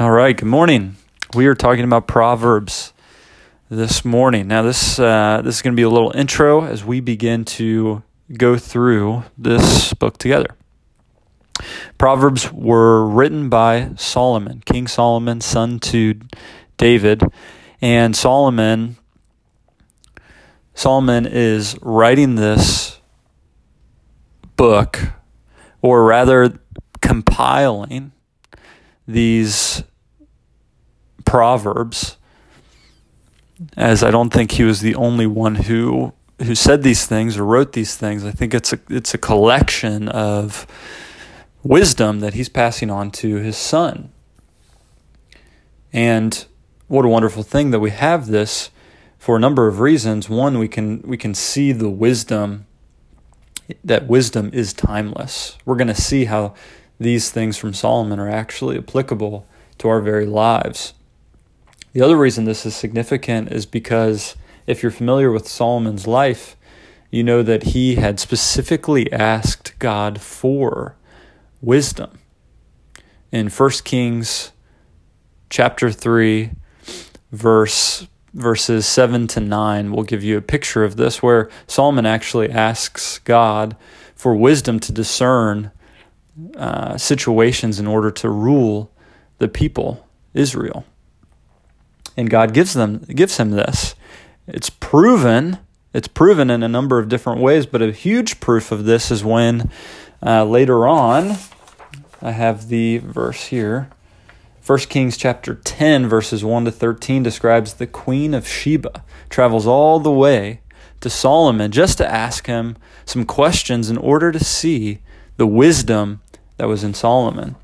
All right, good morning. We are talking about Proverbs this morning. Now, this uh, this is going to be a little intro as we begin to go through this book together. Proverbs were written by Solomon, King Solomon, son to David, and Solomon Solomon is writing this book, or rather compiling these Proverbs, as I don't think he was the only one who who said these things or wrote these things. I think it's a it's a collection of wisdom that he's passing on to his son. And what a wonderful thing that we have this for a number of reasons. One, we can we can see the wisdom that wisdom is timeless. We're going to see how these things from Solomon are actually applicable to our very lives. The other reason this is significant is because if you're familiar with Solomon's life, you know that he had specifically asked God for wisdom. In 1 Kings chapter 3 verse verses 7 to 9 will give you a picture of this where Solomon actually asks God for wisdom to discern uh, situations in order to rule the people Israel and God gives them gives him this. It's proven. It's proven in a number of different ways, but a huge proof of this is when uh, later on, I have the verse here. 1 Kings chapter 10, verses 1 to 13 describes the queen of Sheba travels all the way to Solomon just to ask him some questions in order to see the wisdom that was in Solomon.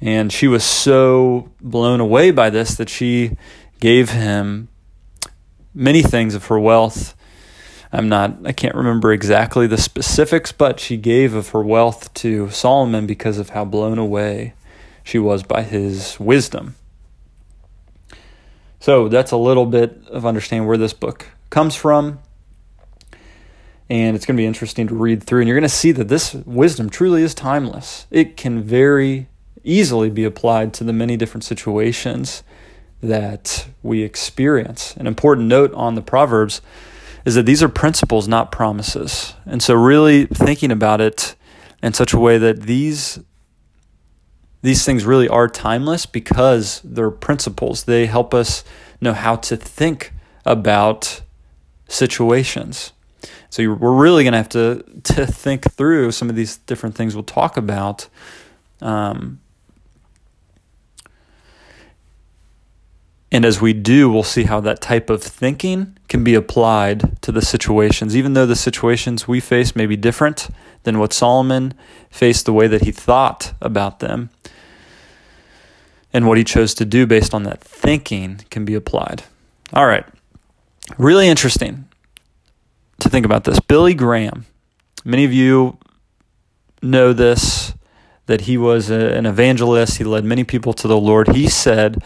And she was so blown away by this that she gave him many things of her wealth. I'm not, I can't remember exactly the specifics, but she gave of her wealth to Solomon because of how blown away she was by his wisdom. So that's a little bit of understanding where this book comes from. And it's going to be interesting to read through. And you're going to see that this wisdom truly is timeless. It can very easily be applied to the many different situations that we experience. An important note on the Proverbs is that these are principles, not promises. And so, really thinking about it in such a way that these these things really are timeless because they're principles. They help us know how to think about situations. So we're really going to have to to think through some of these different things we'll talk about um, And as we do, we'll see how that type of thinking can be applied to the situations. Even though the situations we face may be different than what Solomon faced, the way that he thought about them and what he chose to do based on that thinking can be applied. All right. Really interesting to think about this. Billy Graham, many of you know this, that he was a, an evangelist, he led many people to the Lord. He said,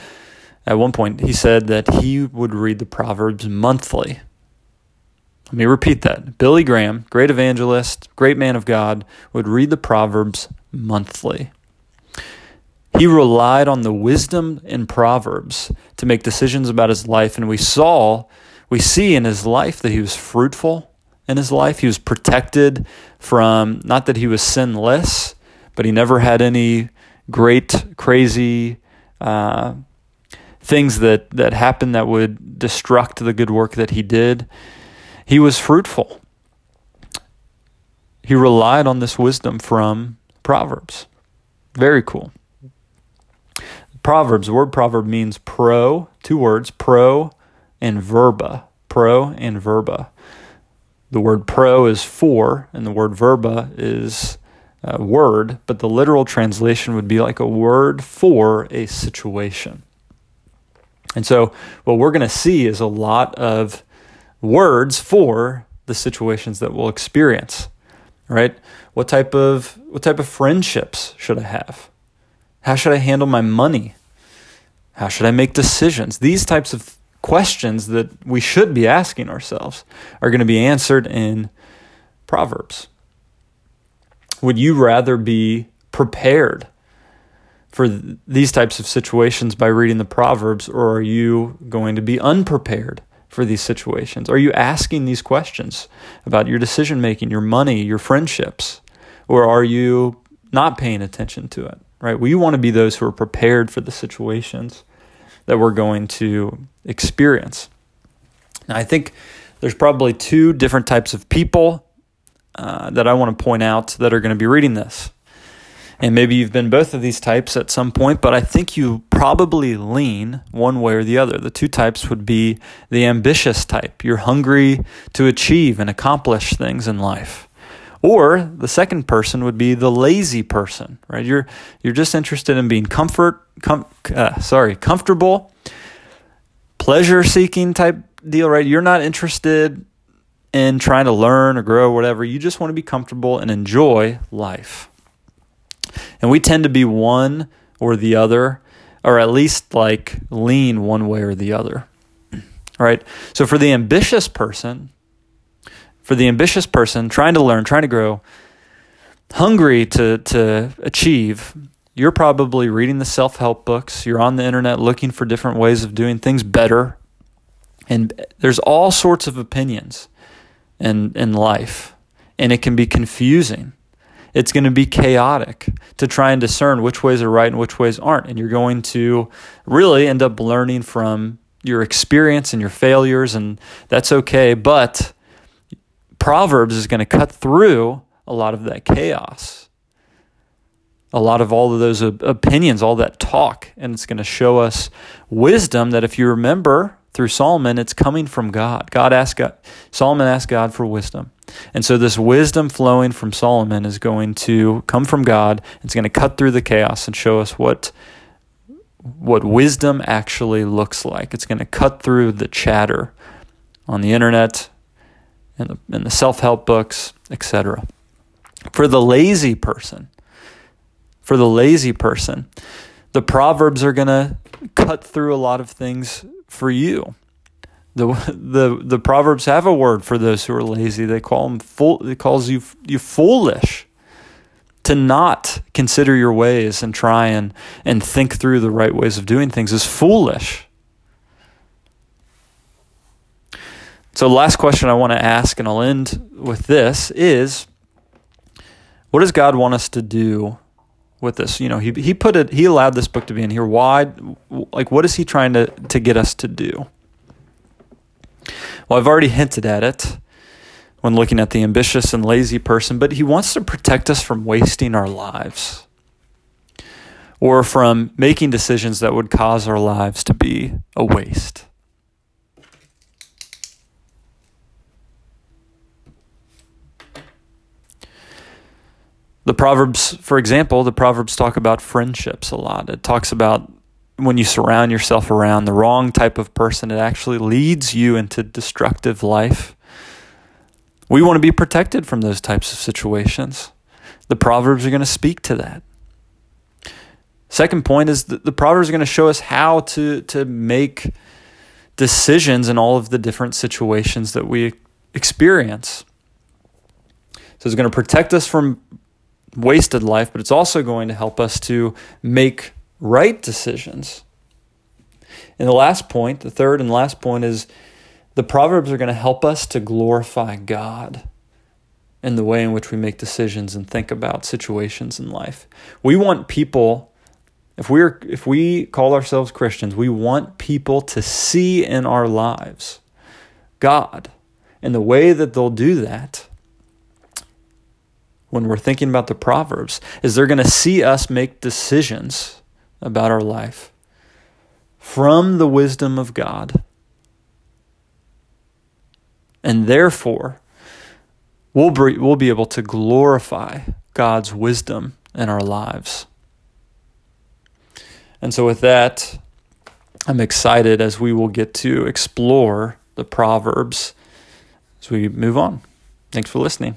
at one point, he said that he would read the Proverbs monthly. Let me repeat that. Billy Graham, great evangelist, great man of God, would read the Proverbs monthly. He relied on the wisdom in Proverbs to make decisions about his life, and we saw, we see in his life that he was fruitful in his life. He was protected from, not that he was sinless, but he never had any great, crazy, uh, things that, that happened that would destruct the good work that he did. He was fruitful. He relied on this wisdom from Proverbs. Very cool. Proverbs, the word proverb means pro, two words, pro and verba. Pro and verba. The word pro is for, and the word verba is word, but the literal translation would be like a word for a situation. And so, what we're going to see is a lot of words for the situations that we'll experience. Right? What type of what type of friendships should I have? How should I handle my money? How should I make decisions? These types of questions that we should be asking ourselves are going to be answered in Proverbs. Would you rather be prepared for th- these types of situations by reading the Proverbs, or are you going to be unprepared for these situations? Are you asking these questions about your decision making, your money, your friendships, or are you not paying attention to it? Right? We want to be those who are prepared for the situations that we're going to experience. Now, I think there's probably two different types of people uh, that I want to point out that are going to be reading this. And maybe you've been both of these types at some point, but I think you probably lean one way or the other. The two types would be the ambitious type. You're hungry to achieve and accomplish things in life. Or the second person would be the lazy person, right? You're you're just interested in being comfort, com, uh, sorry, comfortable, pleasure seeking type deal, right? You're not interested in trying to learn or grow or whatever. You just want to be comfortable and enjoy life. And we tend to be one or the other, or at least like lean one way or the other. Right? So for the ambitious person, for the ambitious person trying to learn, trying to grow, hungry to to achieve, you're probably reading the self-help books, you're on the internet looking for different ways of doing things better. And there's all sorts of opinions in in life, and it can be confusing it's going to be chaotic to try and discern which ways are right and which ways aren't. And you're going to really end up learning from your experience and your failures, and that's okay. But Proverbs is going to cut through a lot of that chaos, a lot of all of those opinions, all that talk, and it's going to show us wisdom that if you remember through Solomon, it's coming from God. God asked God, Solomon asked God for wisdom. And so this wisdom flowing from Solomon is going to come from God. It's going to cut through the chaos and show us what what wisdom actually looks like. It's going to cut through the chatter on the internet and the, and the self-help books, etc. For the lazy person, for the lazy person, the proverbs are going to cut through a lot of things for you. The, the the proverbs have a word for those who are lazy. They call them full. It calls you you foolish to not consider your ways and try and and think through the right ways of doing things is foolish. So, last question I want to ask, and I'll end with this: is what does God want us to do with this? You know, he he put it. He allowed this book to be in here. Why? Like, what is he trying to to get us to do? Well, I've already hinted at it when looking at the ambitious and lazy person, but he wants to protect us from wasting our lives or from making decisions that would cause our lives to be a waste. The Proverbs, for example, the Proverbs talk about friendships a lot. It talks about when you surround yourself around the wrong type of person, it actually leads you into destructive life. We want to be protected from those types of situations. The Proverbs are going to speak to that. Second point is that the Proverbs are going to show us how to, to make decisions in all of the different situations that we experience. So it's going to protect us from wasted life, but it's also going to help us to make right decisions. And the last point, the third and last point, is the Proverbs are going to help us to glorify God in the way in which we make decisions and think about situations in life. We want people, if we're if we call ourselves Christians, we want people to see in our lives God. And the way that they'll do that when we're thinking about the Proverbs is they're going to see us make decisions about our life from the wisdom of God. And therefore, we'll we'll be able to glorify God's wisdom in our lives. And so, with that, I'm excited as we will get to explore the Proverbs as we move on. Thanks for listening.